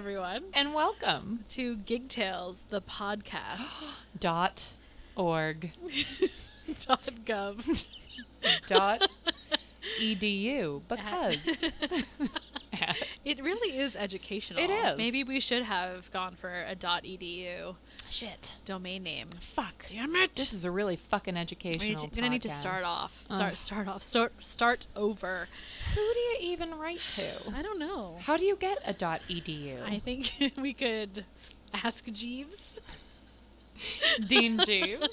everyone, and welcome to Gig Tales, the podcast. dot org dot gov. dot edu because It really is educational. It is. Maybe we should have gone for a dot edu shit domain name. fuck Damn it! this is a really fucking educational We're gonna need to start off. Ugh. Start start off. Start start over. who do you even write to I don't know. how do you get a dot edu I think we could ask Jeeves. dean jeeves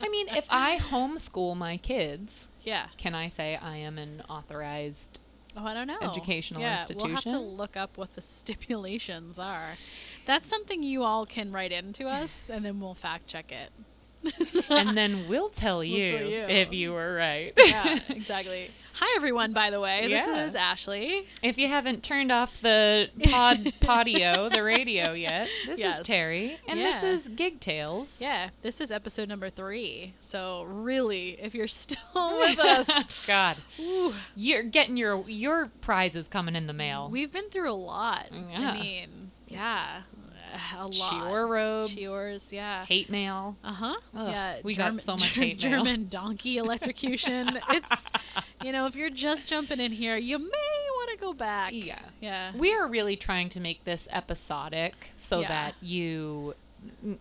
i mean if i homeschool my kids Yeah. can i say i am an authorized Oh, I don't know. Educational yeah, We'll have to look up what the stipulations are. That's something you all can write into us, and then we'll fact check it. and then we'll tell you, tell you. if you were right yeah, exactly. Hi, everyone. By the way, Yeah. this is Ashley. If you haven't turned off the pod podio, the radio yet, this Yes. is Terry, and Yeah. this is Gig Tales. Yeah, this is episode number three. So really, if you're still with us, God, ooh, you're getting your your prizes coming in the mail. we've been through a lot. Yeah. I mean, a lot. Chior robes, Chiors, yeah. hate mail. Uh huh. Yeah, we got so much hate mail. German donkey electrocution. it's, you know, if you're just jumping in here, you may want to go back. Yeah. Yeah. We are really trying to make this episodic so Yeah. that you.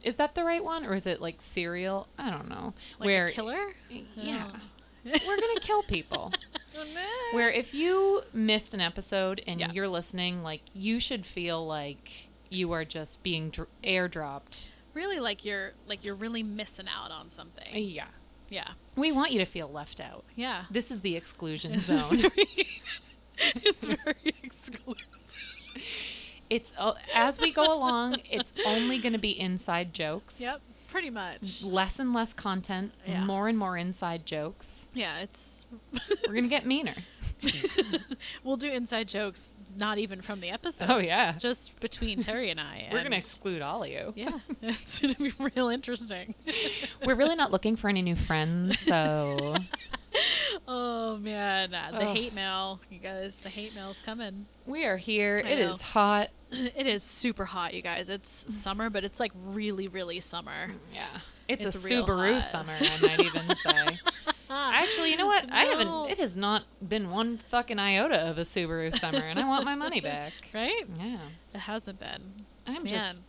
Is that the right one, or is it like serial? I don't know. Like where killer? Yeah, Oh. we're gonna kill people. Oh, where if you missed an episode and Yeah. you're listening, like you should feel like you are just being dr- airdropped. really like you're like you're really missing out on something. Yeah, Yeah. we want you to feel left out. Yeah. This is the exclusion It's zone. very, it's very exclusive. it's uh, as we go along, it's only going to be inside jokes. Yep. Pretty much. Less and less content, Yeah. more and more inside jokes. Yeah. It's. We're going to get meaner. we'll do inside jokes, not even from the episode. Oh, yeah. Just between Terry and I. We're going to exclude all of you. Yeah, it's gonna be real interesting. We're really not looking for any new friends, so oh man, uh, the Ugh. hate mail, you guys. The hate mail's coming. we are here. I It know. is hot. It is super hot, you guys. It's summer, but it's like really, really summer. Yeah. It's, It's a Subaru hot. summer, I might even say. Actually, you know what? I haven't. It has not been one fucking iota of a Subaru summer, and I want my money back. right? Yeah, It hasn't been. I'm Man. just.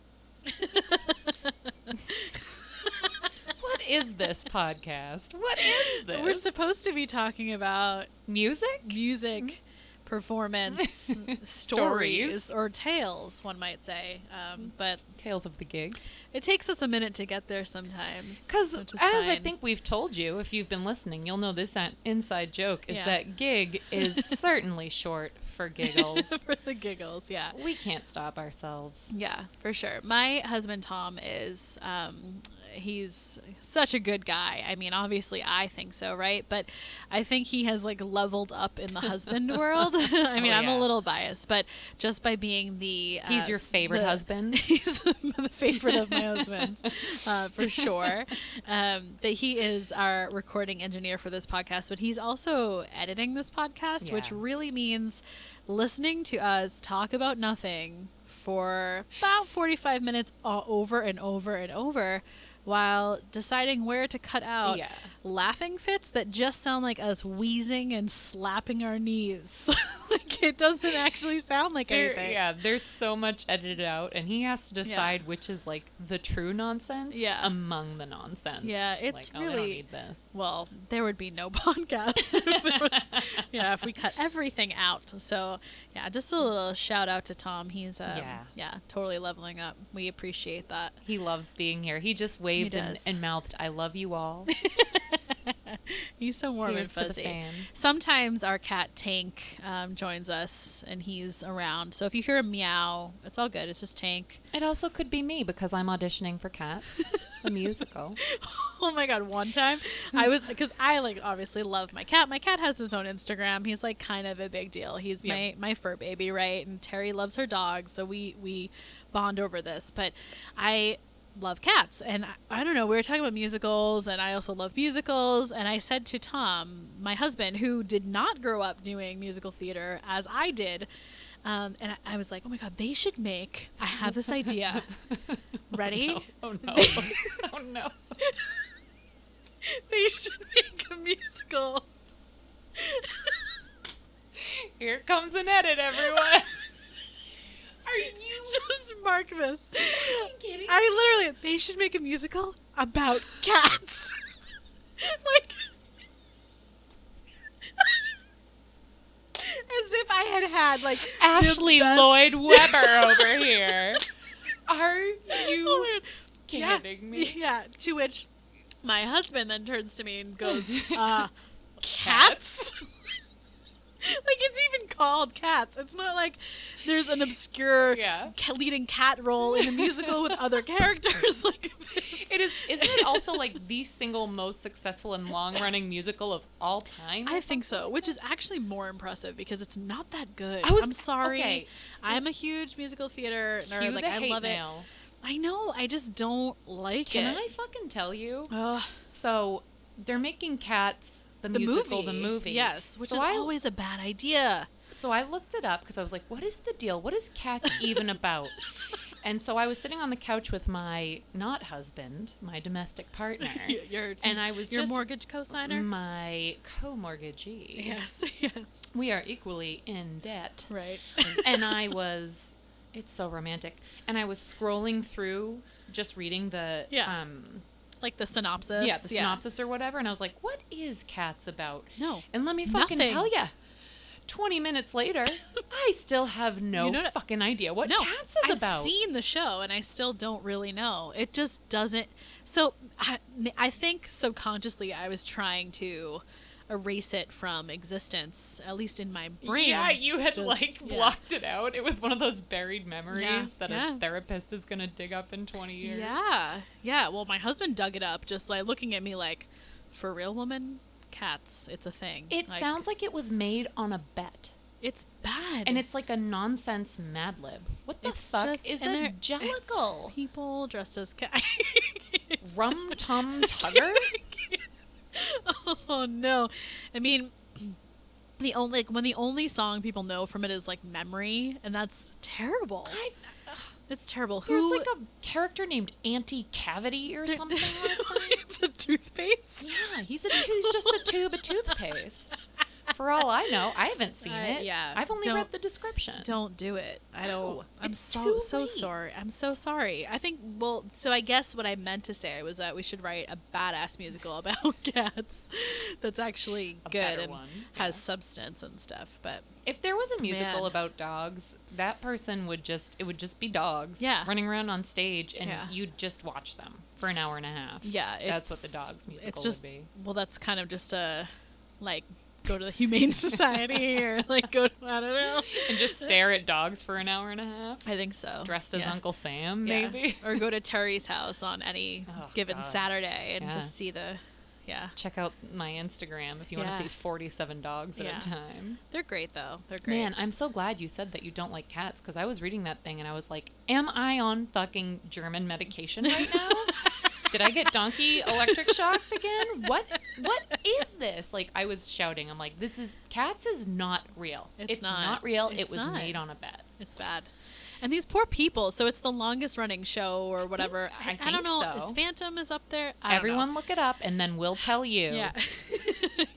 What is this podcast? What is this? We're supposed to be talking about music. music, performance, stories, or tales, one might say. Um, but Tales of the gig. it takes us a minute to get there sometimes. Because as I think we've told you, if you've been listening, you'll know this inside joke is Yeah. that gig is certainly short for giggles. for the giggles, yeah. we can't stop ourselves. Yeah, for sure. My husband Tom is um he's such a good guy. I mean, obviously I think so, right? But I think he has like leveled up in the husband world. I mean, Oh, I'm a little biased, but just by being the uh, He's your favorite the- husband? He's the favorite of my husbands, uh, for sure. Um, but he is our recording engineer for this podcast, but he's also editing this podcast, which really means listening to us talk about nothing for about 45 minutes all over and over and over while deciding where to cut out Yeah. Laughing fits that just sound like us wheezing and slapping our knees. like it doesn't actually sound like There, anything. yeah, there's so much edited out, and he has to decide which is like the true nonsense Yeah. among the nonsense. Yeah, it's like, oh, really- need this. well, there would be no podcast. if was, yeah, if we cut everything out. So, yeah, just a little shout out to Tom. He's, um, Yeah. yeah, totally leveling up. We appreciate that. He loves being here. He just waved and, and mouthed, "I love you all." He's so warm Here's and fuzzy. Sometimes our cat Tank um, joins us and he's around. So if you hear a meow, it's all good. It's just Tank. It also could be me because I'm auditioning for Cats, the musical. oh my god one time i was because i like obviously love my cat my cat has his own instagram he's like kind of a big deal he's Yeah. my my fur baby right and terry loves her dog so we we bond over this but i love cats and I, I don't know we were talking about musicals and i also love musicals and i said to tom my husband who did not grow up doing musical theater as i did Um, and I, I was like, oh my god, they should make. I have this idea. Ready? Oh no. Oh no. oh no. they should make a musical. Here comes an edit, everyone. Are you just mark this? kidding? I literally, they should make a musical about cats. like, as if I had had like Ashley best- Lloyd Webber over here. Are Oh you God. kidding me? Yeah. To which my husband then turns to me and goes, uh, "Cats." like it's even called cats. It's not like there's an obscure Yeah. ca- leading cat role in a musical with other characters. Like this. It is. Isn't it also like the single most successful and long-running musical of all time? I think so, which is actually more impressive because it's not that good. I was- I'm sorry. okay. I'm a huge musical theater nerd. Like the I love it. mail. I know. I just don't like Can it. Can I fucking tell you? Ugh. So they're making Cats the, the musical, movie, the movie. yes, which So is I, always a bad idea. So I looked it up because I was like, what is the deal? What is Cats even about? And so I was sitting on the couch with my not husband, my domestic partner, Your and I was your just mortgage cosigner. my co-mortgagee. Yes, yes, We are equally in debt. right. and I was it's so romantic. And I was scrolling through just reading the Yeah. um like the synopsis. yeah, the synopsis or whatever and I was like, what is Cats about? No, And let me fucking Nothing. tell you. 20 minutes later, I still have no You know- fucking idea what no. Cats is I've about. seen the show and I still don't really know. It just doesn't. So I, I think subconsciously I was trying to erase it from existence, at least in my brain. Yeah, you had Just- like yeah. blocked it out. It was one of those buried memories Yeah, that yeah. a therapist is gonna dig up in 20 years. Yeah, yeah. Well, my husband dug it up, just like looking at me like, "For real, woman, cats. It's a thing." It Like, sounds like it was made on a bet. it's bad, And it's like a nonsense Mad Lib. What the It's fuck just- is and a it's jellicle? People dressed as cats. Rum Tum Tugger? oh no! I mean, the only like when the only song people know from it is like "Memory," and that's terrible. I, It's terrible. there's Who? like a character named Anti Cavity or something like that. it's a toothpaste. Yeah, he's a tu- he's just a tube of toothpaste. For all I know, I haven't seen I- it. yeah, I've only don't- read the description. Don't do it. I don't. No, I'm so so sorry. I'm so sorry. I think. Well, so I guess what I meant to say was that we should write a badass musical about cats that's actually A good and one, has yeah. substance and stuff. But If there was a musical Man. about dogs, that person would just it would just be dogs Yeah. running around on stage and Yeah. you'd just watch them for an hour and a half. yeah, That's what the dogs musical It's just would be. well, that's kind of just a like go to the Humane Society or like go to I don't know. And just stare at dogs for an hour and a half. I think so. Dressed as Yeah. Uncle Sam, Yeah. maybe. or go to Terry's house on any Oh, given God. Saturday and Yeah. just see the yeah. Check out my Instagram if you want to see 47 dogs at a time. They're great though. They're great. Man, I'm so glad you said that you don't like cats because I was reading that thing and I was like, am I on fucking German medication right now? Did I get donkey electric shocked again? What what is this? Like I was shouting. I'm like, this is cats is not real. It's not. not. real. It's it was not. made on a bet. It's bad. And these poor people. So it's the longest running show or whatever. I I, don't know. so. Is Phantom is up there? I Everyone know. look it up and then we'll tell you. Yeah.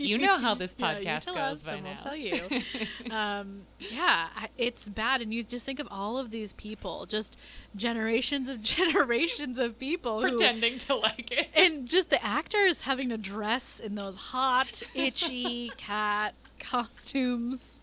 You know how this podcast tell goes us by and now. We'll tell you. um, yeah, it's bad, and you just think of all of these people, just generations of generations of people who- Pretending to like it. and just the actors having to dress in those hot, itchy cat costumes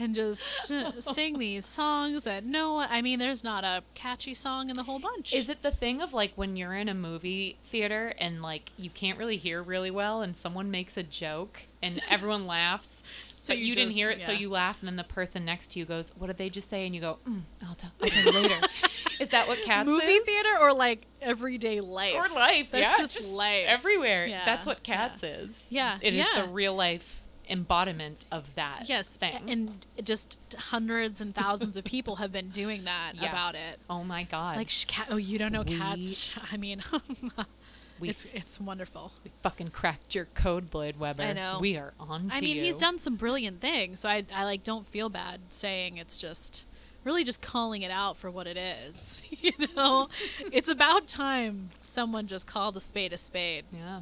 and just sing these songs that no one, I mean, there's not a catchy song in the whole bunch. Is it the thing of like when you're in a movie theater and like you can't really hear really well and someone makes a joke and everyone laughs, So but you you, didn't hear it, so you laugh, and then the person next to you goes, "What did they just say?" And you go, mm, "I'll tell, I'll tell you later." is that what cats movie is? theater or like everyday life? or life? That's yeah, just life. everywhere. Yeah, That's what yeah. cats is. Yeah, it is yeah. the real life embodiment of that. Yes, thing. and just hundreds and thousands of people have been doing that Yes. about it. Oh my god! Like sh- cat. Oh, you don't know We- cats. I mean, We it's it's wonderful. We fucking cracked your code, Lloyd Webber. I know. We are on to I mean, you. he's done some brilliant things, so I I like don't feel bad saying it's just really just calling it out for what it is. you know, it's about time someone just called a spade a spade. Yeah.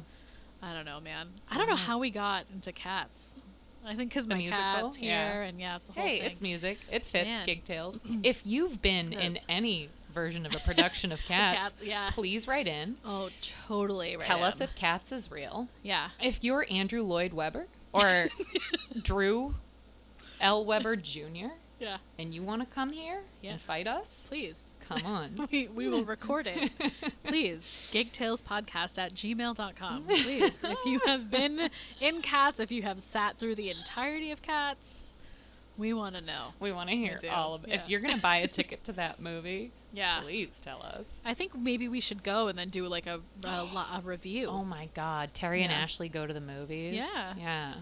I don't know, man. I don't know how we got into cats. I think because my musical? cat's here, Yeah. and yeah, it's a whole Hey, thing. it's music. It fits Man. Gig Tales. if you've been in any version of a production of Cats, Cats, yeah. please write in. Oh, totally. Right Tell us if Cats is real. yeah. If you're Andrew Lloyd Webber or Drew L. Webber Jr. Yeah. and you want to come here Yeah. and fight us, Please. come on. We, we will record it. Please. Gigtalespodcast at gmail.com. Please. If you have been in cats, if you have sat through the entirety of cats, we want to know. We want to hear all of it. yeah. If you're going to buy a ticket to that movie, Yeah. please tell us. I think maybe we should go and then do like a, a, a review. Oh my God. Terry and Ashley go to the movies. Yeah. Yeah.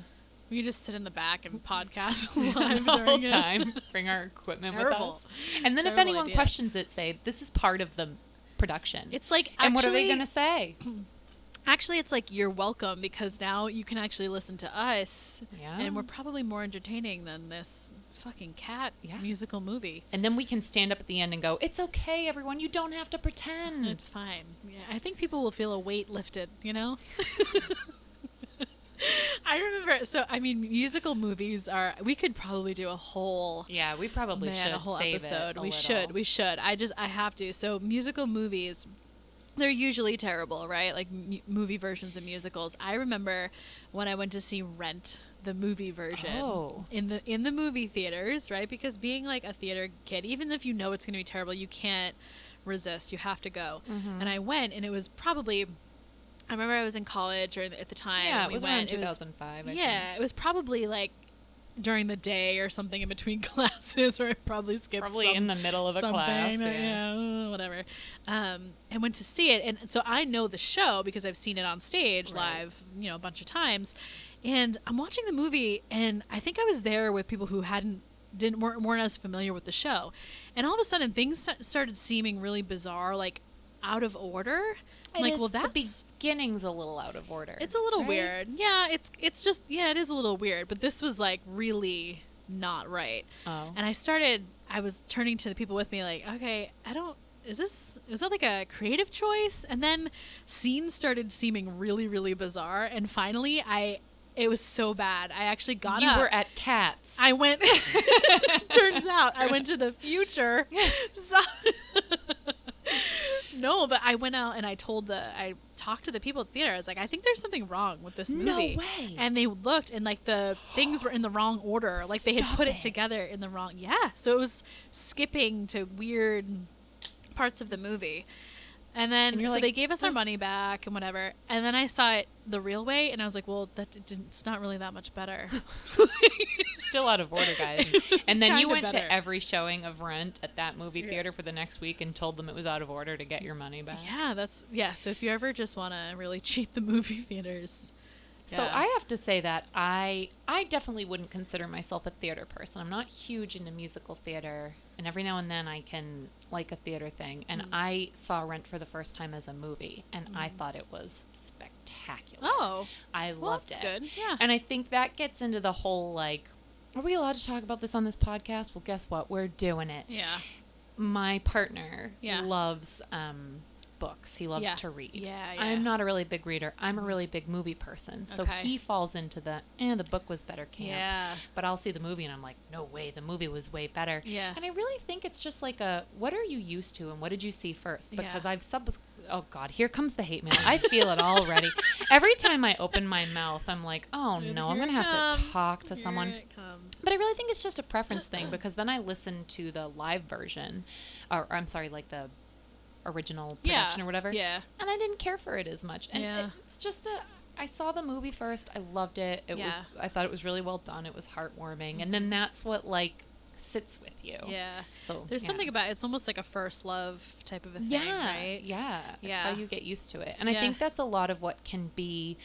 We just sit in the back and podcast live the whole time. Bring our equipment with us. And then if anyone idea. questions it, say, this is part of the production. It's like and what are they going to say? Actually, it's like you're welcome because now you can actually listen to us, Yeah. and we're probably more entertaining than this fucking cat Yeah. musical movie. And then we can stand up at the end and go, it's okay, everyone. You don't have to pretend. It's fine. Yeah, I think people will feel a weight lifted. You know. I remember. So I mean, musical movies are. We could probably do a whole yeah, we probably man, should a whole save episode. It a we little. should. We should. I just. I have to. So musical movies. They're usually terrible, right? Like m- movie versions of musicals. I remember when I went to see Rent, the movie version, Oh. in the in the movie theaters, right? Because being like a theater kid, even if you know it's going to be terrible, you can't resist. You have to go. Mm-hmm. And I went, and it was probably. I remember I was in college or at the time. Yeah, it we was went. around It was 2005. I yeah, it was probably like during the day or something in between classes, or I probably skipped Probably some- in the middle of a class. uh, Yeah. yeah, whatever. Um, and went to see it, and so I know the show because I've seen it on stage Right. live, you know, a bunch of times. And I'm watching the movie, and I think I was there with people who hadn't didn't weren't, weren't as familiar with the show, and all of a sudden things started seeming really bizarre, like out of order. I'm like, well, that's the beginning's a little out of order. it's a little right? weird. Yeah, it's it's just yeah, it is a little weird, but this was like really not right. Oh. And I started I was turning to the people with me like, okay, I don't is this is that like a creative choice? And then scenes started seeming really really bizarre and finally I it was so bad. I actually got you up. were at Cats. I went. turns out I went to the future. So, no, but I went out and I told the I talked to the people at the theater. I was like, I think there's something wrong with this movie. No way. And they looked and like the things were in the wrong order. Like they had put it it. together in the wrong. Yeah. So it was skipping to weird parts of the movie. And then And so like, they gave us our money back and whatever. And then I saw it the real way, and I was like, "Well, that didn't, it's not really that much better." Still out of order, guys. And then you went better. to every showing of Rent at that movie Yeah. theater for the next week and told them it was out of order to get your money back. Yeah, that's yeah. So if you ever just want to really cheat the movie theaters, So yeah. I have to say that I I definitely wouldn't consider myself a theater person. I'm not huge into musical theater, and every now and then I can like a theater thing. And Mm. I saw Rent for the first time as a movie, and I thought it was spectacular. oh, I well, loved that's it. good. Yeah, And I think that gets into the whole like, are we allowed to talk about this on this podcast? Well, guess what? We're doing it. yeah, My partner Yeah. loves um, books. He loves Yeah. to read. Yeah, yeah. I'm not a really big reader. I'm a really big movie person. So Okay. he falls into the, eh, the book was better camp. yeah, But I'll see the movie and I'm like, no way, the movie was way better. Yeah. And I really think it's just like a, what are you used to and what did you see first? Because I've sub, oh God, here comes the hate mail. I feel it already. Every time I open my mouth, I'm like, oh And no, I'm going to it have to talk to Here someone. it comes. But I really think it's just a preference thing because then I listen to the live version, or, or I'm sorry, like the original Yeah, production or whatever. yeah. And I didn't care for it as much. And Yeah. it- it's just a. I saw the movie first. I loved it. It Yeah. was. I thought it was really well done. It was heartwarming, and then that's what like sits with you. Yeah. So There's yeah. something about it's almost like a first love type of a thing, yeah, right? yeah, It's Yeah. how you get used to it, and I think that's a lot of what can be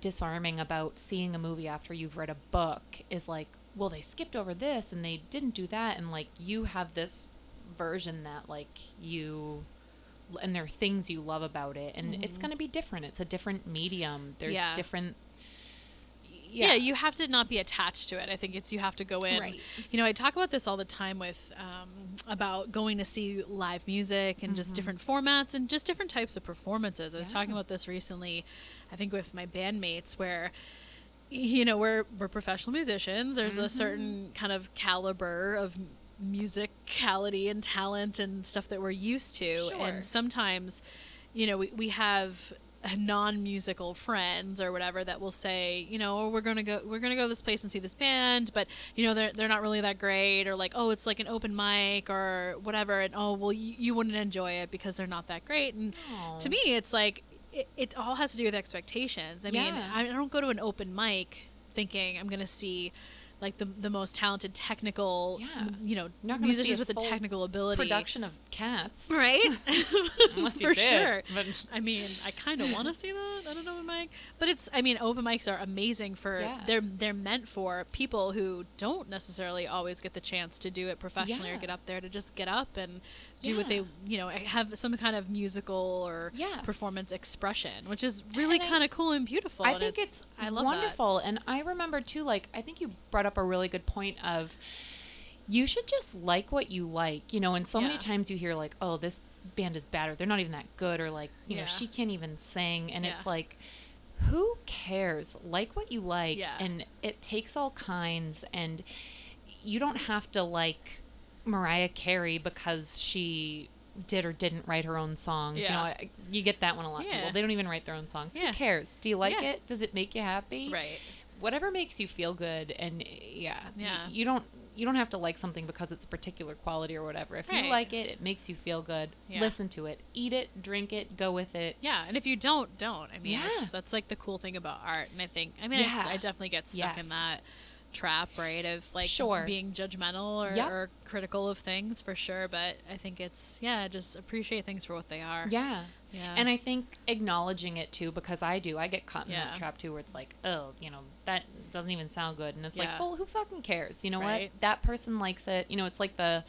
disarming about seeing a movie after you've read a book. Is like, well, they skipped over this and they didn't do that, and like you have this version that like you and there are things you love about it and it's going to be different it's a different medium there's Mm-hmm. Yeah. yeah. you have to not be attached to it. I think it's you have to go in. Right. You know, I talk about this all the time with um, about going to see live music and just different formats and just different types of performances. I was talking about this recently, I think with my bandmates where you know we're we're professional musicians. There's a certain kind of caliber of musicality and talent and stuff that we're used to, Sure. and sometimes, you know, we, we have non-musical friends or whatever that will say, you know, oh, we're gonna go, we're gonna go to this place and see this band, but you know, they're they're not really that great, or like, oh, it's like an open mic or whatever, and oh, well, you, you wouldn't enjoy it because they're not that great, and Aw. to me, it's like it, it all has to do with expectations. I mean, Yeah. I, I don't go to an open mic thinking I'm gonna see like the the most talented technical, Yeah. you know, You're not gonna see musicians with the technical ability. production of cats Right? unless you For did, sure. but I mean, I kind of want to see that. I don't know, mic, but it's. I mean, open mics are amazing for. Yeah. They're they're meant for people who don't necessarily always get the chance to do it professionally or get up there to just get up and do what they you know eh, have some kind of musical or Yes. performance expression, which is really kind of cool and beautiful. I think it's, I love wonderful. And I remember too, like I think you brought up a really good point of you should just like what you like, you know. And so many times you hear like, oh, this band is bad, or they're not even that good, or like, you Yeah. know, she can't even sing, and it's like. Who cares? Like what you like, Yeah. and it takes all kinds. And you don't have to like Mariah Carey because she did or didn't write her own songs. You know, I, you get that one a lot. Yeah. Well, they don't even write their own songs. Yeah. Who cares? Do you like Yeah. it? Does it make you happy? Right. Whatever makes you feel good, and eh, yeah, Yeah. you don't you don't have to like something because it's a particular quality or whatever. If Right. you like it, it makes you feel good. Yeah. Listen to it, eat it, drink it, go with it. Yeah, and if you don't, don't. I mean, Yeah. it's, that's like the cool thing about art. And I think, I mean, Yeah. I, definitely get stuck in that trap, right? Of like Sure. being judgmental or, Yep. or critical of things for sure. But I think it's, yeah, just appreciate things for what they are. Yeah. Yeah. And I think acknowledging it too, because I do, I get caught in Yeah. that trap too, where it's like, oh, you know, that doesn't even sound good, and it's Yeah. like, well, who fucking cares? You know Right. what? That person likes it. You know, it's like the.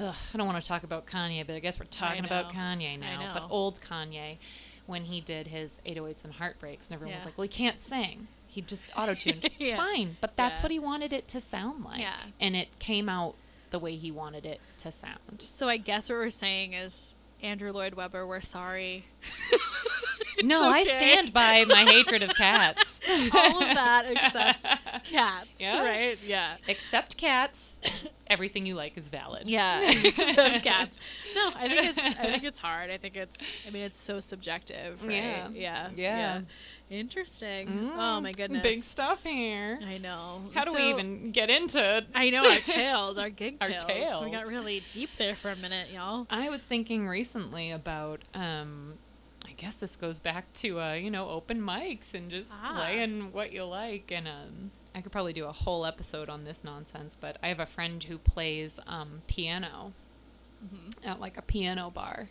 Ugh, I don't want to talk about Kanye, but I guess we're talking about. Kanye now. But old Kanye, when he did his 808s and Heartbreaks, and everyone was like, well, he can't sing. He just auto tuned. Yeah. Fine, but that's Yeah. what he wanted it to sound like. Yeah. And it came out the way he wanted it to sound. so I guess what we're saying is, Andrew Lloyd Webber, we're sorry. No, I stand by my hatred of cats. All of that except cats, Yeah. right? Yeah. Except cats. Everything you like is valid. Yeah, except cats. No, I think it's I think it's hard. I think it's I mean it's so subjective, right? Yeah. Yeah. Yeah. Interesting. Oh my goodness. Mm, Big stuff here. I know. How do we even get into it? I know our tails, our gig Our tails. We got really deep there for a minute, y'all. I was thinking recently about um I guess this goes back to uh, you know, open mics and just Ah. playing what you like and um I could probably do a whole episode on this nonsense, but I have a friend who plays um piano Mm-hmm. at like a piano bar.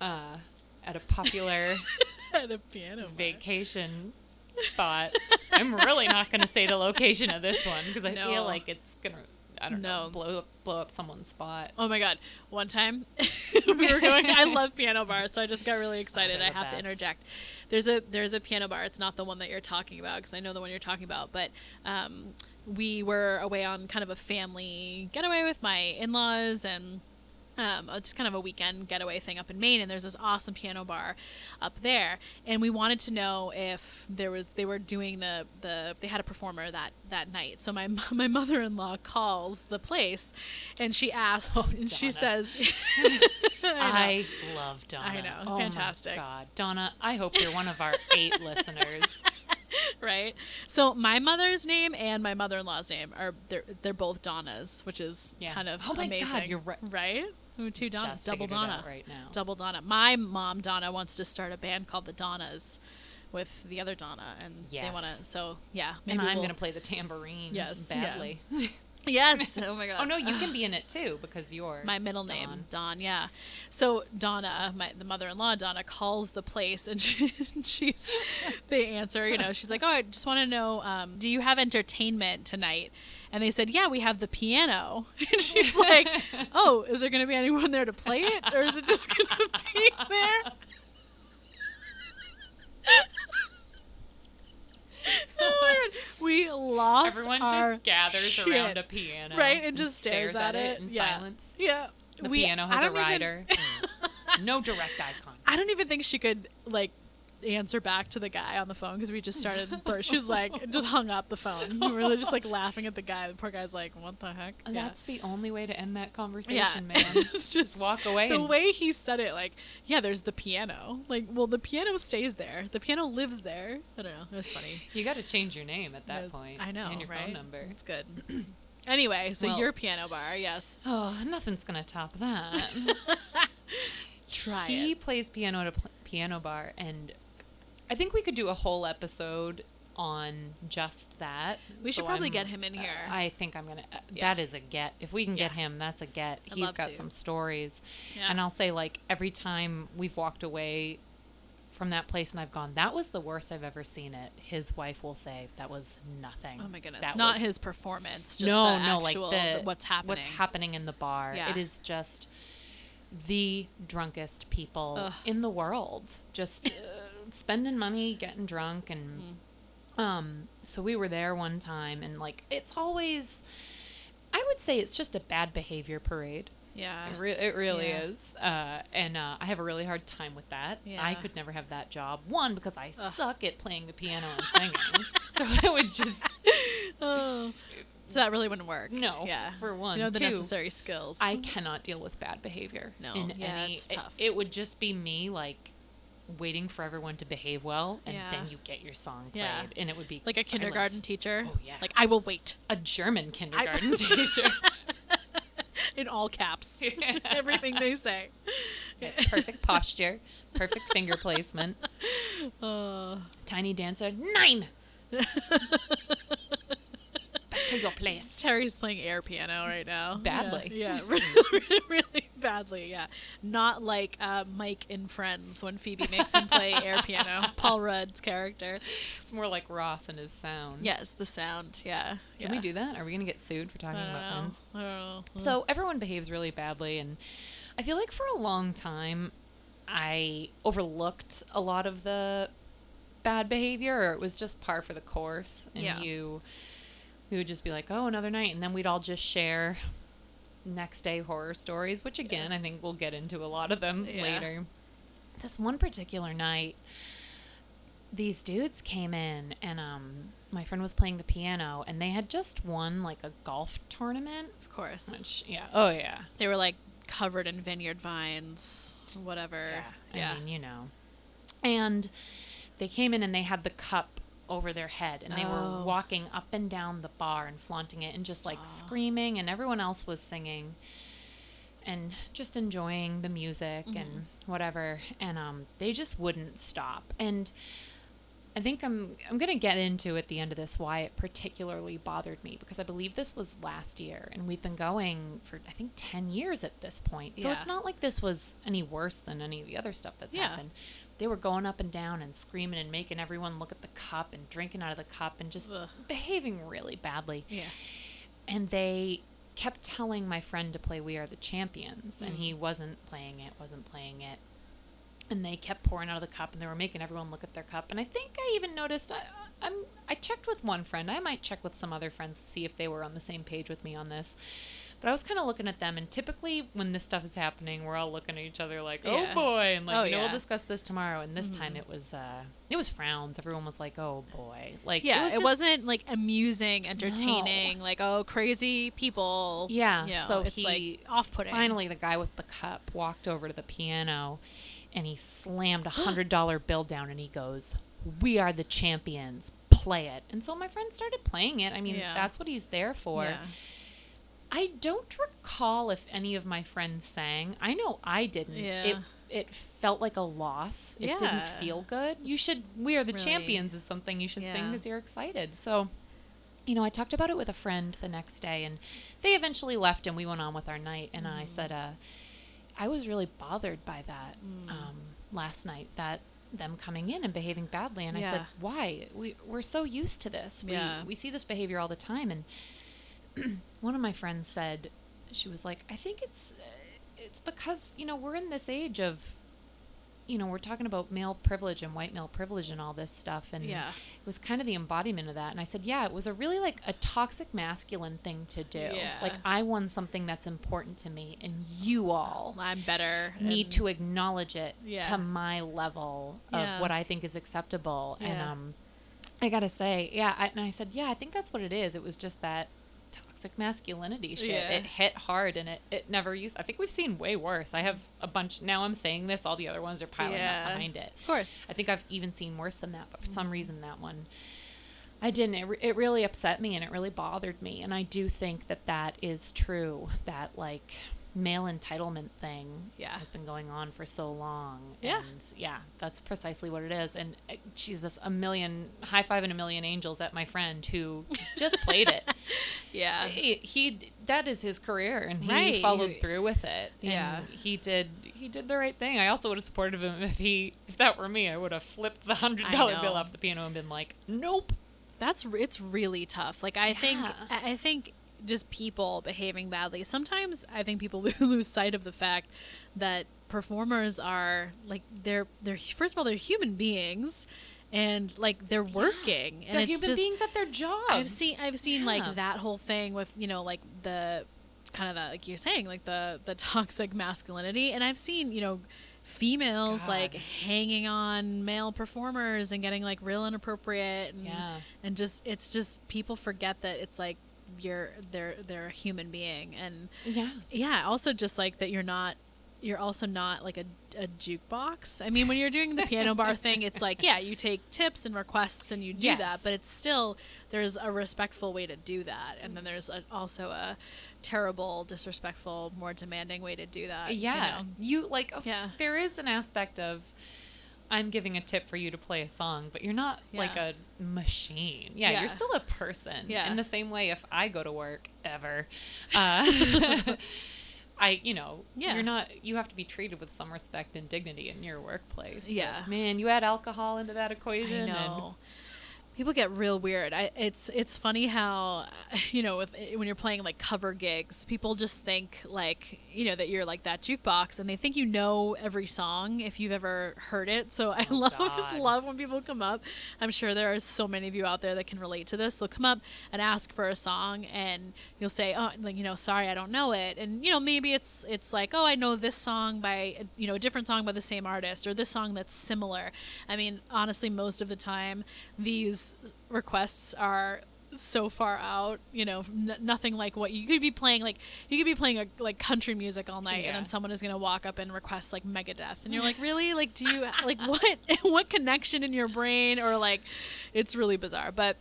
Uh at a popular At a piano bar. vacation spot. I'm really not going to say the location of this one because I No. feel like it's going to, I don't know, blow up, blow up someone's spot. Oh my god! One time we were going. I love piano bars, so I just got really excited. they're I have to interject. There's a there's a piano bar. It's not the one that you're talking about because I know the one you're talking about. But um, we were away on kind of a family getaway with my in-laws and um, just kind of a weekend getaway thing up in Maine, and there's this awesome piano bar up there, and we wanted to know if there was they were doing the the they had a performer that that night. So my my mother-in-law calls the place, and she asks, Oh, and she says, I. I love Donna. I know, Oh fantastic. My God, Donna, I hope you're one of our eight listeners. right? So my mother's name and my mother-in-law's name are they're they're both Donnas, which is Yeah. kind of Oh my God, amazing. you're right. right? Ooh, Two Donnas, double figured it out Donna, right now. double Donna. My mom Donna wants to start a band called the Donnas with the other Donna, and they want to. So yeah, and I'm we'll- going to play the tambourine Yes, yeah. Yes. Oh my god. Oh no, you can be in it too because you're my middle name Dawn. Dawn. yeah so donna my the mother-in-law donna calls the place and she, she's they answer you know she's like oh i just want to know um, do you have entertainment tonight and they said yeah we have the piano and she's like oh is there going to be anyone there to play it or is it just going to be there oh we lost Everyone just gathers shit. around a piano, right and just stares, at, it, in yeah. silence. yeah The We- piano has a don't even- rider. Mm. no direct eye contact. I don't even think she could like answer back to the guy on the phone because we just started. bur- she was like, just hung up the phone. We were just like laughing at the guy. The poor guy's like, "What the heck?" Uh, yeah. That's the only way to end that yeah. conversation, man. it's just walk away The and- way he said it, like, yeah, there's the piano. Like, well, the piano stays there. The piano lives there. I don't know. It was funny. You got to change your name at that was- point. I know, And your right? phone number. It's good. anyway, so Well- your piano bar, yes. Oh, nothing's gonna top that. Try he it. plays piano at a pl- piano bar, and I think we could do a whole episode on just that. We should So probably I'm- get him in here. I think I'm gonna. Uh, Yeah. That is a get. If we can get him, that's a get. I'd He's got to. some stories, Yeah. and I'll say like every time we've walked away from that place and I've gone, that was the worst I've ever seen it. His wife will say that was nothing. Oh my goodness! That Not was- his performance. Just no, the no, like actual, the what's happening. What's happening in the bar? Yeah. It is just the drunkest people Ugh. in the world. Just uh, spending money, getting drunk, and Mm. um. So we were there one time, and like it's always, I would say it's just a bad behavior parade. Yeah. It, re- it really Yeah. is. Uh, and uh, I have a really hard time with that. I could never have that job. One, because I Ugh. suck at playing the piano and singing. so I would just, oh. So that really wouldn't work. No, Yeah. for one. You know the Two, necessary skills. I cannot deal with bad behavior. No, In yeah, any, it's it- tough. It, would just be me, like, waiting for everyone to behave well, and Yeah. then you get your song played. Yeah. And it would be like a kindergarten teacher. Oh, yeah. Like I will wait. A German kindergarten teacher. In all caps. Everything they say. perfect posture, perfect finger placement. Oh. Tiny dancer, nine! Back to your place. Terry's playing air piano right now. Badly. Yeah, yeah really, really badly. Yeah, not like uh, Mike in Friends when Phoebe makes him play air piano. Paul Rudd's character. It's more like Ross and his sound. Yes, the sound. Yeah. Can we do that? Are we going to get sued for I talking don't about know. friends? I don't know. So everyone behaves really badly, and I feel like for a long time, I overlooked a lot of the bad behavior, or it was just par for the course. And Yeah. you, we would just be like, "Oh, another night," and then we'd all just share next day horror stories, which again, I think we'll get into a lot of them Yeah. later. This one particular night, these dudes came in, and um, my friend was playing the piano, and they had just won like a golf tournament. of course, Which, yeah. Oh, yeah. they were like covered in vineyard vines, whatever. Yeah. I mean, you know. And they came in and they had the cup over their head and they were Oh. walking up and down the bar and flaunting it and just like screaming and everyone else was singing and just enjoying the music Mm-hmm. and whatever and um they just wouldn't stop and I think I'm I'm gonna get into at the end of this why it particularly bothered me because I believe this was last year and we've been going for I think ten years at this point. So Yeah. it's not like this was any worse than any of the other stuff that's Yeah. happened. They were going up and down and screaming and making everyone look at the cup and drinking out of the cup and just Ugh. behaving really badly. yeah. And they kept telling my friend to play We Are the Champions, and Mm. he wasn't playing it, wasn't playing it. And they kept pouring out of the cup, and they were making everyone look at their cup. And I think I even noticed. I, I'm. I checked with one friend. I might check with some other friends to see if they were on the same page with me on this. But I was kind of looking at them, and typically when this stuff is happening, we're all looking at each other like, "Oh Yeah. boy," and like, Oh, you know, yeah. we'll discuss this tomorrow. And this time Mhm. it was, uh, it was frowns. Everyone was like, "Oh boy," like Yeah, it, was not like amusing, entertaining, like oh crazy people. Yeah, you know, so it's he like off-putting. Finally, the guy with the cup walked over to the piano, and he slammed a hundred dollar bill down, and he goes, "We are the champions. Play it." And so my friend started playing it. I mean, Yeah. that's what he's there for. Yeah. I don't recall if any of my friends sang. I know I didn't. Yeah. It it felt like a loss. It didn't feel good. You should. We are the really- champions is something you should sing because you're excited. So you know, I talked about it with a friend the next day, and they eventually left, and we went on with our night. And I said, uh, I was really bothered by that Mm. um, last night. That them coming in and behaving badly, and I said, why? We we're so used to this. We Yeah. we see this behavior all the time, and one of my friends said, she was like, I think it's uh, it's because you know we're in this age of you know we're talking about male privilege and white male privilege and all this stuff and Yeah. it was kind of the embodiment of that and i said yeah it was a really like a toxic masculine thing to do Yeah. like i want something that's important to me and you all I'm better. need to acknowledge it Yeah. to my level of what i think is acceptable and um i gotta say yeah I, and i said yeah i think that's what it is it was just that toxic masculinity shit Yeah. it hit hard and it, it never used i think we've seen way worse i have a bunch now i'm saying this all the other ones are piling Yeah. up behind it Of course. I think I've even seen worse than that, but for Mm-hmm. some reason that one I didn't. It, it really upset me and it really bothered me. And I do think that that is true. That like male entitlement thing Yeah. has been going on for so long. Yeah. And yeah, that's precisely what it is. And uh, Jesus, a million high five and a million angels at my friend who just played it. Yeah. he, he that is his career and he Right. followed through with it and Yeah. he did he did the right thing i also would have supported him if he if that were me i would have flipped the hundred dollar bill off the piano and been like nope That's it's really tough. Like I think Yeah. I I think just people behaving badly. Sometimes I think people lose sight of the fact that performers are like they're they're first of all they're human beings and like they're working and they're human just beings at their job. I've seen I've seen Yeah. like that whole thing with you know like the kind of that like you're saying like the the toxic masculinity and I've seen you know females like hanging on male performers and getting like real inappropriate and Yeah. and just it's just people forget that it's like you're they're they're a human being. And yeah. yeah also just like that you're not you're also not like a, a jukebox. I mean when you're doing the piano bar thing it's like yeah you take tips and requests and you do that but it's still there's a respectful way to do that. And then there's a, also a terrible disrespectful more demanding way to do that you yeah. know? you, like uh, Yeah. there is an aspect of i'm giving a tip for you to play a song but you're not like a machine yeah, Yeah. you're still a person Yeah. in the same way if i go to work ever uh, I, you know, Yeah. you're not. You have to be treated with some respect and dignity in your workplace. But, Yeah. man, you add alcohol into that equation. I know. People get real weird. I it's it's funny how you know with when you're playing like cover gigs, people just think like you know that you're like that jukebox, and they think you know every song if you've ever heard it. So I Oh, love God. love when people come up. I'm sure there are so many of you out there that can relate to this. They'll come up and ask for a song, and you'll say, "Oh, like you know, sorry, I don't know it." And you know, maybe it's it's like, "Oh, I know this song by you know a different song by the same artist, or this song that's similar." I mean, honestly, most of the time, these requests are so far out you know n- nothing like what you could be playing like you could be playing a, like country music all night Yeah. and then someone is going to walk up and request like megadeth and you're like really like do you like what what connection in your brain or like it's really bizarre but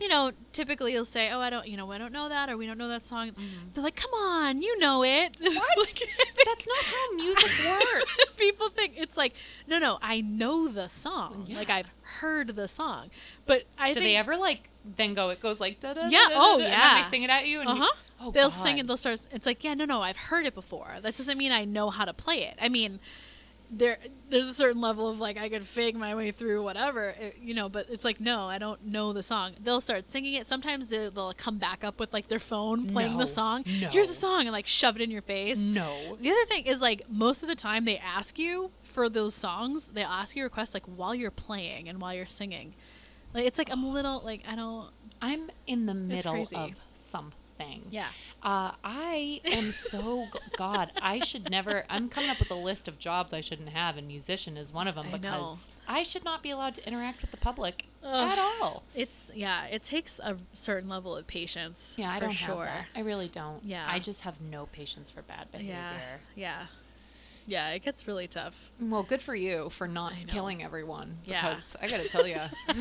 you know typically you'll say oh i don't you know i don't know that or we don't know that song they're like come on you know it what That's not how music works. people think it's like no no i know the song like i've heard the song but i Do they ever like then go? It goes like da da. Yeah, oh, yeah. they sing it at you. And Uh huh. oh, they'll sing it. They'll start. It's like, yeah, no, no, I've heard it before. That doesn't mean I know how to play it. I mean, there, there's a certain level of like I could fake my way through whatever, it- you know. But it's like, no, I don't know the song. They'll start singing it. Sometimes they'll, they'll come back up with like their phone playing No, the song. no. Here's a song and like shove it in your face. No. The other thing is like most of the time they ask you for those songs. They ask you requests like while you're playing and while you're singing. Like it's like I'm a little like I don't. I'm in the middle of something. Yeah. Uh, I am so God. I should never. I'm coming up with a list of jobs I shouldn't have, and musician is one of them because know. I should not be allowed to interact with the public Ugh. at all. It's yeah, it takes a certain level of patience. Yeah, I don't sure. have that. I really don't. Yeah. I just have no patience for bad behavior. Yeah, yeah, yeah. It gets really tough. Well, good for you for not killing everyone. Yeah. Because I got to tell you,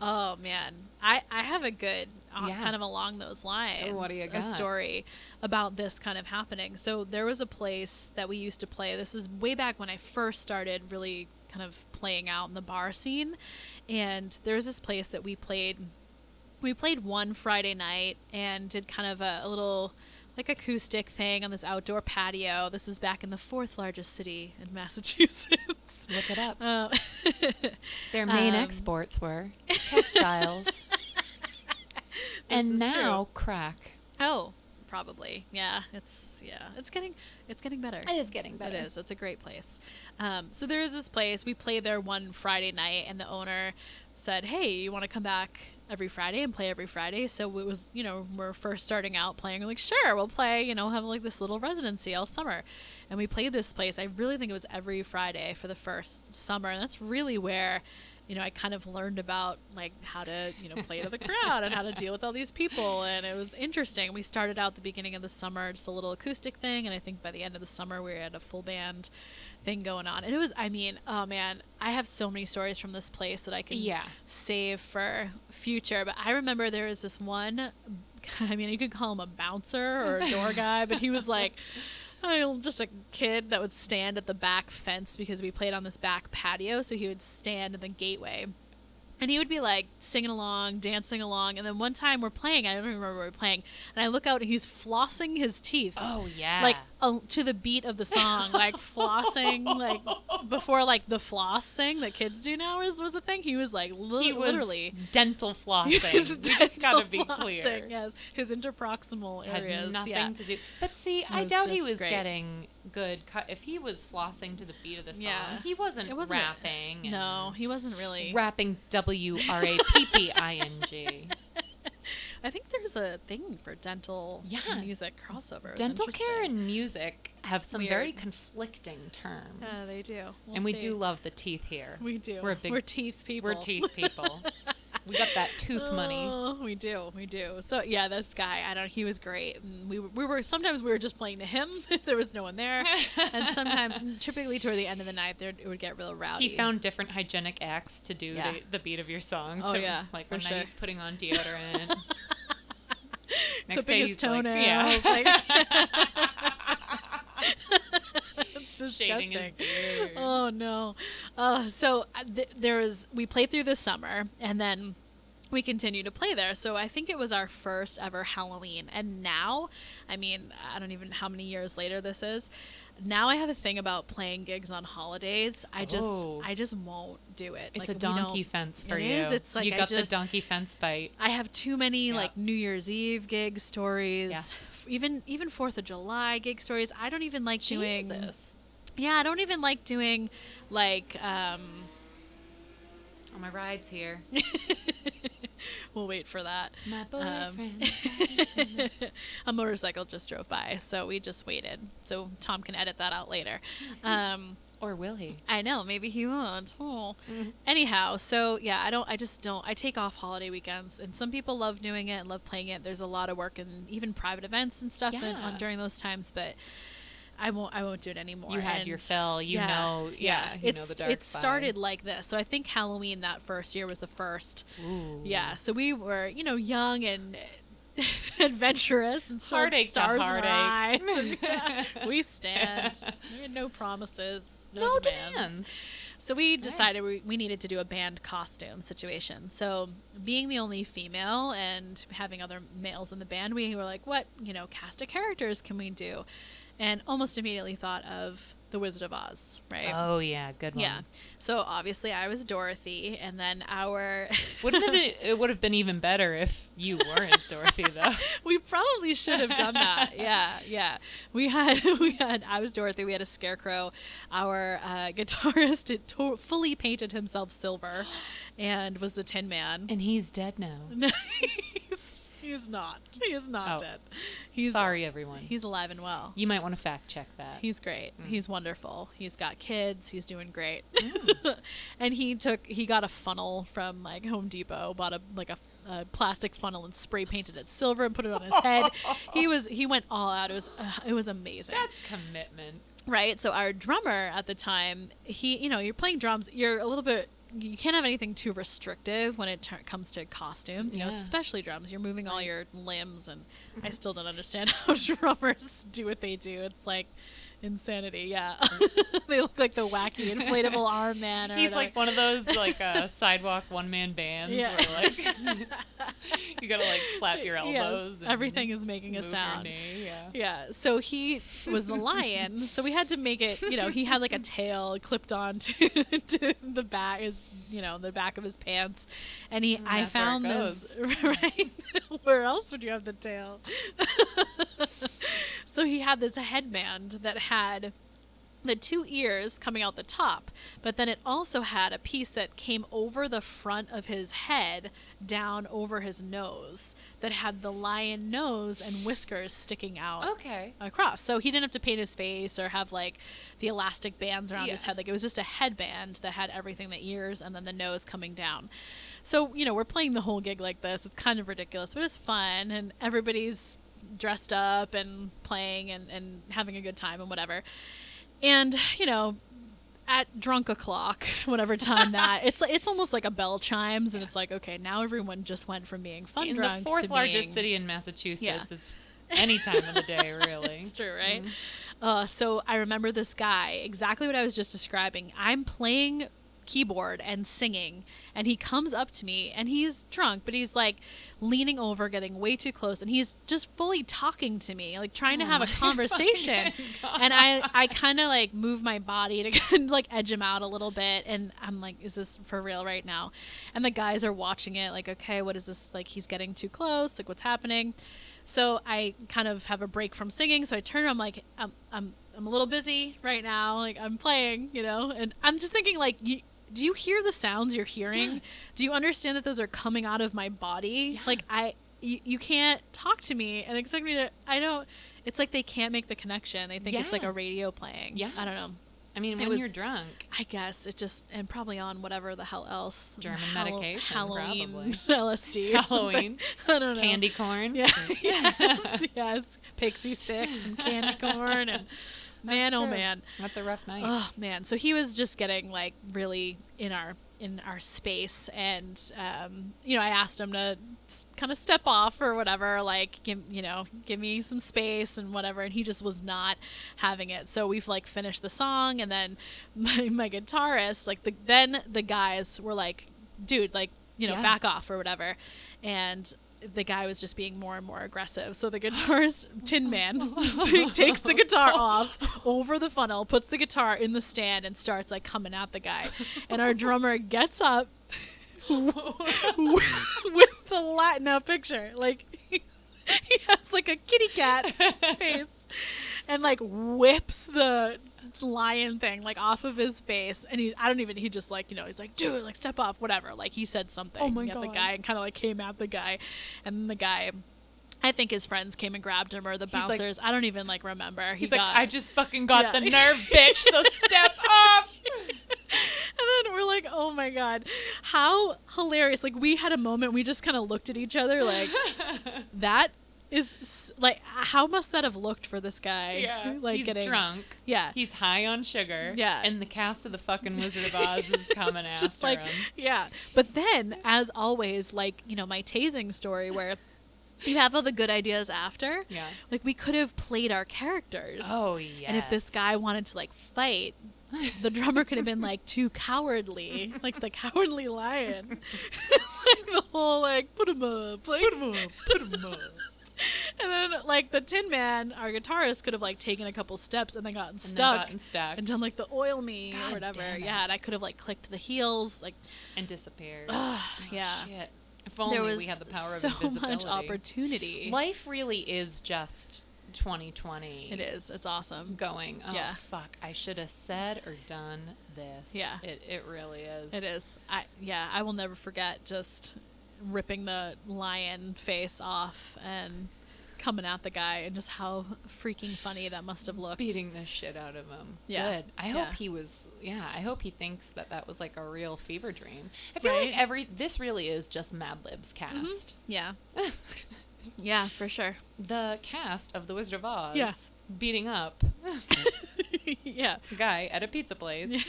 Oh man, I I have a good uh, Yeah. kind of along those lines. What do you A story about this kind of happening. So there was a place that we used to play. This is way back when I first started really kind of playing out in the bar scene, and there was this place that we played. we played one Friday night and did kind of a, a little like acoustic thing on this outdoor patio. This is back in the fourth largest city in Massachusetts. Look it up. Um, Their main um, exports were textiles, and now true. crack. oh, probably. Yeah, it's yeah, it's getting it's getting better. It is getting better. It is. It's a great place. Um, so there is this place. We played there one Friday night, and the owner said, "Hey, you want to come back every Friday and play every Friday?" So it was, you know, we're first starting out playing. We're like, "Sure, we'll play." You know, have like this little residency all summer, and we played this place. I really think it was every Friday for the first summer, and that's really where. You know, I kind of learned about like how to, you know, play to the crowd and how to deal with all these people, and it was interesting. We started out the beginning of the summer just a little acoustic thing, and I think by the end of the summer we had a full band thing going on. And it was, I mean, oh man, I have so many stories from this place that I can Yeah. save for future. But I remember there was this one, I mean, you could call him a bouncer or a door guy, but he was like, I don't know, just a kid that would stand at the back fence because we played on this back patio. So he would stand in the gateway. And he would be like singing along, dancing along. And then one time we're playing, I don't even remember we were playing. And I look out and he's flossing his teeth Oh yeah. like uh, to the beat of the song, like flossing, like before like the floss thing that kids do now is was a thing. He was like li- he was literally. dental flossing. his we just gotta dental be clear. flossing, Yes, his interproximal Had areas. nothing yeah. to do. But see, I doubt he was great. getting good cut. If he was flossing to the beat of the song, Yeah. he wasn't, It wasn't- rapping. and No, he wasn't really. rapping W R A P P I N G. I think there's a thing for dental Yeah. music crossover. It's Dental care and music have some very conflicting terms. Yeah, they do. We'll and we see. do love the teeth here. We do. We're a big- We're teeth people. We're teeth people. we got that tooth money. Oh, we do, we do. So yeah, this guy, I don't. He was great. And we were, we were sometimes we were just playing to him if there was no one there, and sometimes, typically toward the end of the night, there it would get real rowdy. He found different hygienic acts to do Yeah. the, the beat of your song. Oh, so, yeah, like for one sure. night he's putting on deodorant. Next clipping day his he's like, toenails. yeah. like, it's disgusting. Oh no. Uh, so uh, th- there was we played through the summer and then we continue to play there. So I think it was our first ever Halloween. And now, I mean, I don't even know how many years later this is. Now I have a thing about playing gigs on holidays. I just Oh. I just won't do it. It's Like, a donkey fence for It you. is. It's like you I got just- the donkey fence bite. I have too many Yeah. like New Year's Eve gig stories. Yes. Even even 4th of July gig stories. I don't even like doing Jesus. Yeah, I don't even like doing like um Oh, my ride's here. we'll wait for that. My Um, boyfriend. a motorcycle just drove by, so we just waited. So Tom can edit that out later. Um, or will he? I know, maybe he won't. Oh. Mhm. Anyhow, so yeah, I don't. I just don't. I take off holiday weekends, and some people love doing it and love playing it. There's a lot of work and even private events and stuff in, on during those times, but I won't. I won't do it anymore. You had your fill. You yeah, know. Yeah. You it's know the dark it started like this. So I think Halloween that first year was the first. Ooh. Yeah, so we were, you know, young and adventurous and so Heartache to stars heartache. and we stand. We had no promises, no, No demands. demands. So we decided we, we needed to do a band costume situation. So being the only female and having other males in the band, we were like, what, you know, cast of characters can we do? And almost immediately thought of The Wizard of Oz, right? Oh yeah, good one. yeah. So obviously I was Dorothy, and then our Wouldn't it? It would have been even better if you weren't Dorothy, though. we probably should have done that. Yeah, yeah. We had we had I was Dorothy. We had a scarecrow. Our uh, guitarist had to- fully painted himself silver, and was the Tin Man. And he's dead now. He's not. He is not Oh. dead. He's Sorry, everyone. He's alive and well. you might want to fact check that. He's great. Mm. He's wonderful. He's got kids. He's doing great. Mm. and he took he got a funnel from like Home Depot, bought a like a, a plastic funnel and spray painted it silver and put it on his head. he was he went all out. It was uh, it was amazing. That's commitment. right. So our drummer at the time, he you know, you're playing drums, you're a little bit you can't have anything too restrictive when it ter- comes to costumes, you know, especially drums. You're moving all your limbs, and I still don't understand how drummers do what they do. It's like, insanity. Yeah, they look like the wacky inflatable arm man. Or He's the- like one of those like uh, sidewalk one man bands Yeah. where like you gotta like flap your Yes, elbows. and everything is making a sound. Yeah. Yeah, so he was the lion. so we had to make it, you know, he had like a tail clipped on to, to the back, his, you know, the back of his pants. And he, And I where it found this, right? where else would you have the tail? So he had this headband that had the two ears coming out the top, but then it also had a piece that came over the front of his head down over his nose that had the lion nose and whiskers sticking out Okay. across. So he didn't have to paint his face or have like the elastic bands around his head. Like it was just a headband that had everything the ears and then the nose coming down. So, you know, we're playing the whole gig like this. It's kind of ridiculous, but it's fun and everybody's dressed up and playing and, and having a good time and whatever. And, you know, at drunk o'clock, whatever time that it's it's almost like a bell chimes and it's like, okay, now everyone just went from being fun In drunk the fourth largest being- city in Massachusetts, Yeah. it's any time of the day, really. It's true, right? Mhm. Uh, so I remember this guy, exactly what I was just describing. I'm playing keyboard and singing, and he comes up to me, and he's drunk, but he's like leaning over, getting way too close, and he's just fully talking to me, like trying to Oh have a conversation. and I, I kind of like move my body to kind of like edge him out a little bit, and I'm like, is this for real right now? And the guys are watching it, like, okay, what is this? Like, he's getting too close. Like, what's happening? So I kind of have a break from singing. So I turn. I'm like, I'm, I'm, I'm a little busy right now. Like I'm playing, you know. And I'm just thinking, like, you, do you hear the sounds you're hearing? Yeah. Do you understand that those are coming out of my body? Yeah. Like I, you, you can't talk to me and expect me to. I don't. It's like they can't make the connection. They think it's like a radio playing. Yeah. I don't know. I mean, when was- you're drunk, I guess it just and probably on whatever the hell else. German medication, Halloween, probably. LSD. Halloween, I don't know. candy corn. Yeah. yes. Yes. Pixie sticks and candy corn and man, oh man. That's a rough night. Oh man. So he was just getting like really in our in our space and um you know I asked him to kind of step off or whatever like give you know give me some space and whatever and he just was not having it so we've like finished the song and then my, my guitarist like the then the guys were like dude like you know Yeah. back off or whatever and the guy was just being more and more aggressive. So the guitarist, Tin Man, takes the guitar off over the funnel, puts the guitar in the stand, and starts like coming at the guy. And our drummer gets up with the light. Now picture like he has like a kitty cat face, and like whips the lion thing like off of his face and he I don't even he just like you know he's like dude like step off whatever like he said something Oh my at the guy and kind of like came at the guy and then the guy I think his friends came and grabbed him or the He's like- bouncers I don't even like remember He's he like, got, I just fucking got Yeah. the nerve, bitch. So step off. and then we're like oh my god how hilarious like we had a moment we just kind of looked at each other like that is like how must that have looked for this guy yeah, like he's getting drunk. yeah He's high on sugar. Yeah. and the cast of the fucking Wizard of Oz is coming after just like him. yeah but then as always like you know my tasing story where you have all the good ideas after Yeah. like we could have played our characters Oh yeah. and if this guy wanted to like fight the drummer could have been like too cowardly like the cowardly lion like the whole like put him up like, put him up put him up and then like the tin man our guitarist could have like taken a couple steps and then gotten and then stuck gotten stuck and done like the oil me God or whatever yeah and i could have like clicked the heels like and disappeared. Ugh, Oh, yeah. Shit. If only there was we had the power so of invisibility. much opportunity. Life really is just 2020. It is. It's awesome. Going, oh Yeah. fuck, I should have said or done this. Yeah. It, it really is. It is. I yeah. I will never forget just ripping the lion face off and coming at the guy and just how freaking funny that must have looked. Beating the shit out of him. Yeah. Good. I Yeah. hope he was, yeah, I hope he thinks that that was like a real fever dream. I feel Right? like every, this really is just Mad Libs mm-hmm. cast. Yeah. yeah, for sure. The cast of The Wizard of Oz Yeah. beating up yeah. guy at a pizza place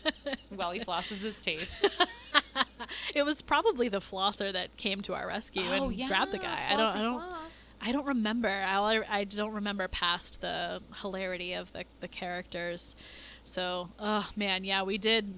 while he flosses his teeth. It was probably the flosser that came to our rescue oh, and grabbed the guy. I don't. I don't. Floss. I don't remember. I I don't remember past the hilarity of the the characters. So, oh man, yeah, we did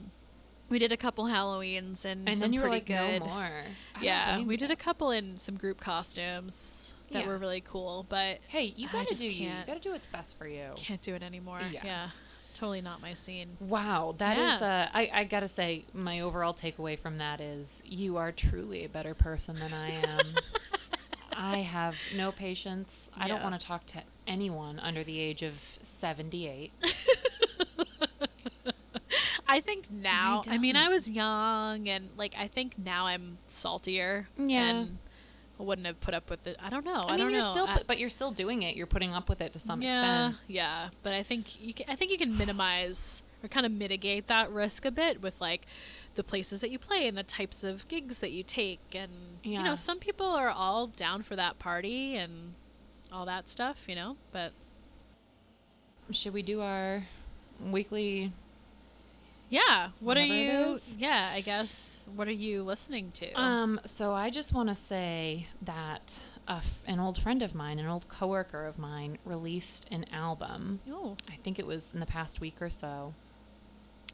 we did a couple Halloweens and, And some then you were like, good. no more. I Yeah, we you. did a couple in some group costumes that Yeah. were really cool, but Hey, you gotta do you. You gotta do what's best for you. can't do it anymore. Yeah. Yeah, totally not my scene. Wow, that is. Yeah. Uh, I, I gotta say, my overall takeaway from that is you are truly a better person than I am. I have no patience. I don't want to talk to anyone under the age of seventy-eight. I think now. I, mean. I was young, and like I think now I'm saltier. Yeah. and I wouldn't have put up with it. I don't know. I, I mean, don't you're know. still, I- but you're still doing it. You're putting up with it to some yeah, extent. Yeah, but I think you can. I think you can minimize or kind of mitigate that risk a bit with like the places that you play and the types of gigs that you take, and you know, some people are all down for that party and all that stuff, you know. But Should we do our weekly? Yeah, what are Whatever it you? Yeah, I guess. What are you listening to? Um, so I just want to say that a f- an old friend of mine, an old coworker of mine, released an album. oh, I think it was in the past week or so.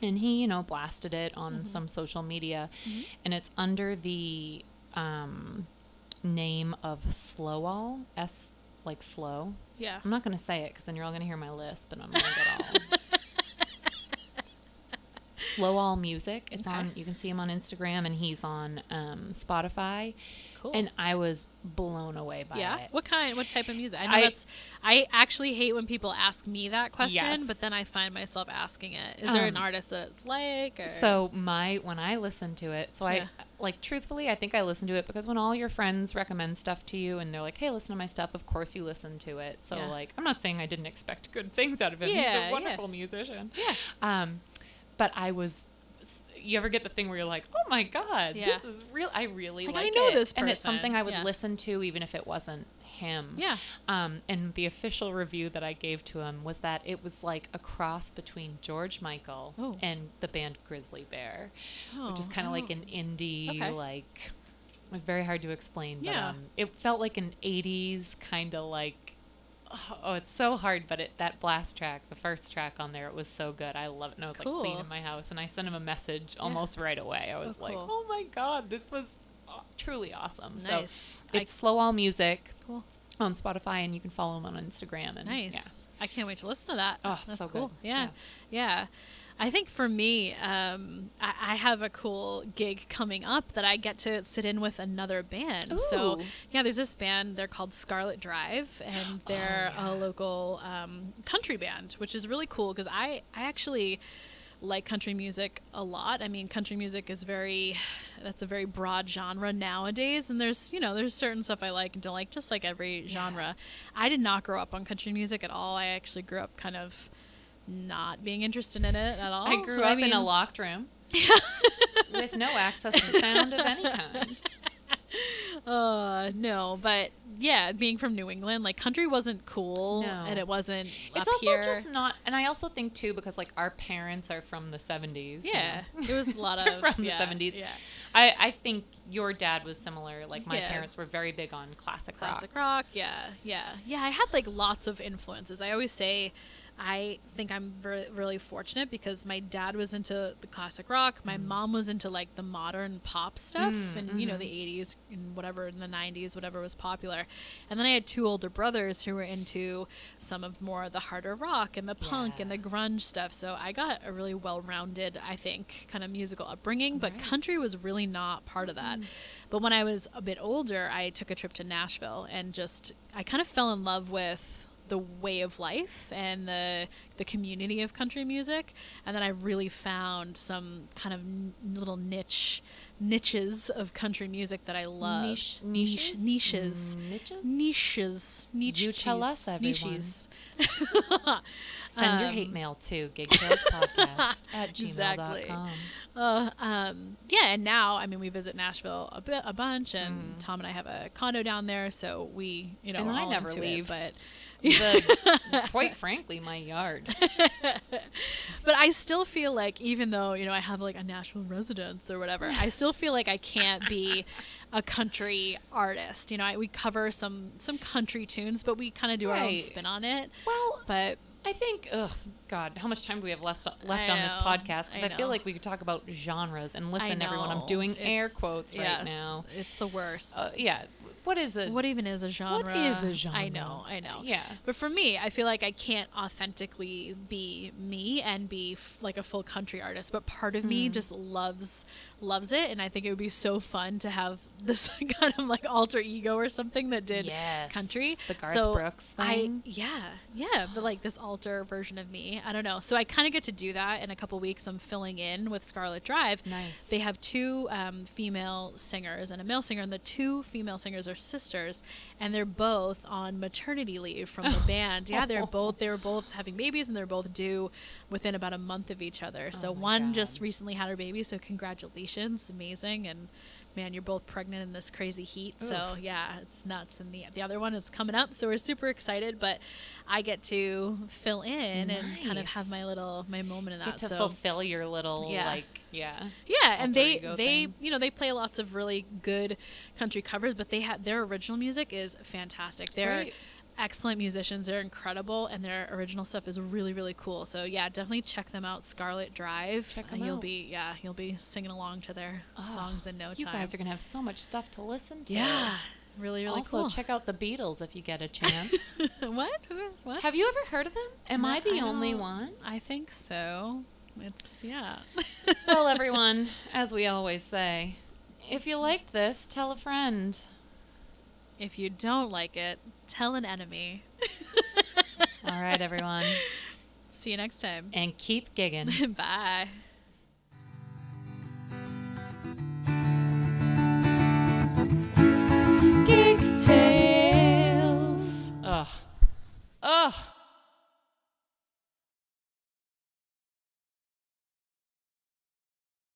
And he, you know, blasted it on Mhm. some social media, Mhm. and it's under the um, name of Slowall. S like slow. yeah. I'm not gonna say it because then you're all gonna hear my lisp, and I'm gonna get all. Slowall Music. It's Okay. on. You can see him on Instagram, and he's on um, Spotify. Cool. And I was blown away by yeah. it. What kind? What type of music? I know I- that's. I actually hate when people ask me that question, Yes. but then I find myself asking it. Is there an Um, artist that's like? Or? So my when I listen to it, so Yeah. I like truthfully, I think I listen to it because when all your friends recommend stuff to you and they're like, "Hey, listen to my stuff," of course you listen to it. So Yeah. like, I'm not saying I didn't expect good things out of him. He's Yeah, yeah. a wonderful musician. Yeah. Um, but I was. You ever get the thing where you're like, "Oh my god, Yeah. this is real." I really Like, like, I know it. this and it's something I would Yeah. listen to even if it wasn't him. Yeah. Um, and the official review that I gave to him was that it was like a cross between George Michael Oh. and the band Grizzly Bear, which is Oh, kind of like oh. an indie, Okay. like, like very hard to explain. But, Yeah. um, it felt like an '80s kind of like. Oh, it's so hard, but it that blast track, the first track on there, it was so good. I love it, and I was like Cool. cleaning my house, and I sent him a message almost right away. I was Oh, like, cool. "Oh my god, this was truly awesome!" Nice. So I- it's Slow All Music Cool. on Spotify, and you can follow him on Instagram. And Nice. yeah. I can't wait to listen to that. Oh, That's so cool. good. Yeah. yeah. I think for me, um, I, I have a cool gig coming up that I get to sit in with another band. So yeah, there's this band. They're called Scarlet Drive, and they're Oh, yeah. a local um, country band, which is really cool because I I actually like country music a lot. I mean, country music is very that's a very broad genre nowadays and there's, you know, there's certain stuff I like and don't like just like every genre. I did not grow up on country music at all. I actually grew up kind of not being interested in it at all. I grew I up in a locked room with no access to sound of any kind. Uh, no, but yeah, being from New England, like country wasn't cool No. and it wasn't It's up also here. just not, and I also think too because like our parents are from the '70s. you yeah, know. it was a lot of from yeah, the '70s. Yeah. I I think your dad was similar. Like my Yeah. parents were very big on classic, classic rock. rock. yeah yeah yeah i had like lots of influences i always say i think i'm really fortunate because my dad was into the classic rock. My mm. mom was into like the modern pop stuff Mm, and you know the mm-hmm. 80s and whatever in the 90s whatever was popular. And then i had two older brothers who were into some of more the harder rock and the punk and the grunge stuff. So i got a really well-rounded i think kind of musical upbringing but Right. country was really not part of that. Mm. But when I was a bit older, I took a trip to Nashville and just I kind of fell in love with the way of life and the the community of country music and then I really found some kind of n- little niche niches of country music that I loved Niche, niche niches, niches niches. niches niches You tell us, everyone. niches. Send your hate Um, mail to gigtalespodcast at Exactly. gmail.com. Uh, um, yeah, and now I mean we visit Nashville a bit, a bunch, and Mm. Tom and I have a condo down there, so we, you know, And I never leave. It, but the, quite frankly, my yard. but I still feel like even though, you know, I have like a national residence or whatever, I still feel like I can't be a country artist. You know, I, we cover some some country tunes, but we kind of do our own spin on it. Well, But I think, ugh, God, how much time do we have left left on this podcast? Because I I, feel like we could talk about genres. And listen, everyone, I'm doing air quotes right yes, now. It's the worst. Uh, yeah, what is it? what even is a genre? is a genre? I know, I know. Yeah. But for me, I feel like I can't authentically be me and be f- like a full country artist. But part of Hmm. me just loves loves it, and I think it would be so fun to have this kind of like alter ego or something that did Yes. country. The Garth so Brooks thing. I yeah yeah, but like this alter version of me. I don't know. So I kind of get to do that in a couple weeks. I'm filling in with Scarlet Drive. Nice. They have two um, female singers and a male singer, and the two female singers are sisters, and they're both on maternity leave from the band. Yeah, they're both they were both having babies, and they're both due within about a month of each other. Oh so Oh one God. just recently had her baby, so congratulations, amazing, and man, you're both pregnant in this crazy heat. So yeah, it's nuts. And the the other one is coming up, so we're super excited. But I get to fill in and kind of have my little my moment in that. Get to so fulfill your little, Yeah. like, yeah. yeah, and they they thing. you know they play lots of really good country covers, but they have their original music is fantastic. They're Great. Excellent musicians. They're incredible, and their original stuff is really really cool. So yeah, definitely check them out. Scarlet Drive. Check Uh, 'em you'll out. be yeah you'll be singing along to their Oh, songs in no You time. You guys are going to have so much stuff to listen to. yeah, really really also, cool. check out the Beatles if you get a chance. what? What? have you ever heard of them? Am No, I the I only one? I think so. It's yeah. well, everyone, as we always say, if you liked this, tell a friend. if you don't like it, Tell an enemy. All right, everyone. See you next time. And keep gigging. Bye. Gig Tales. Ugh. Ugh.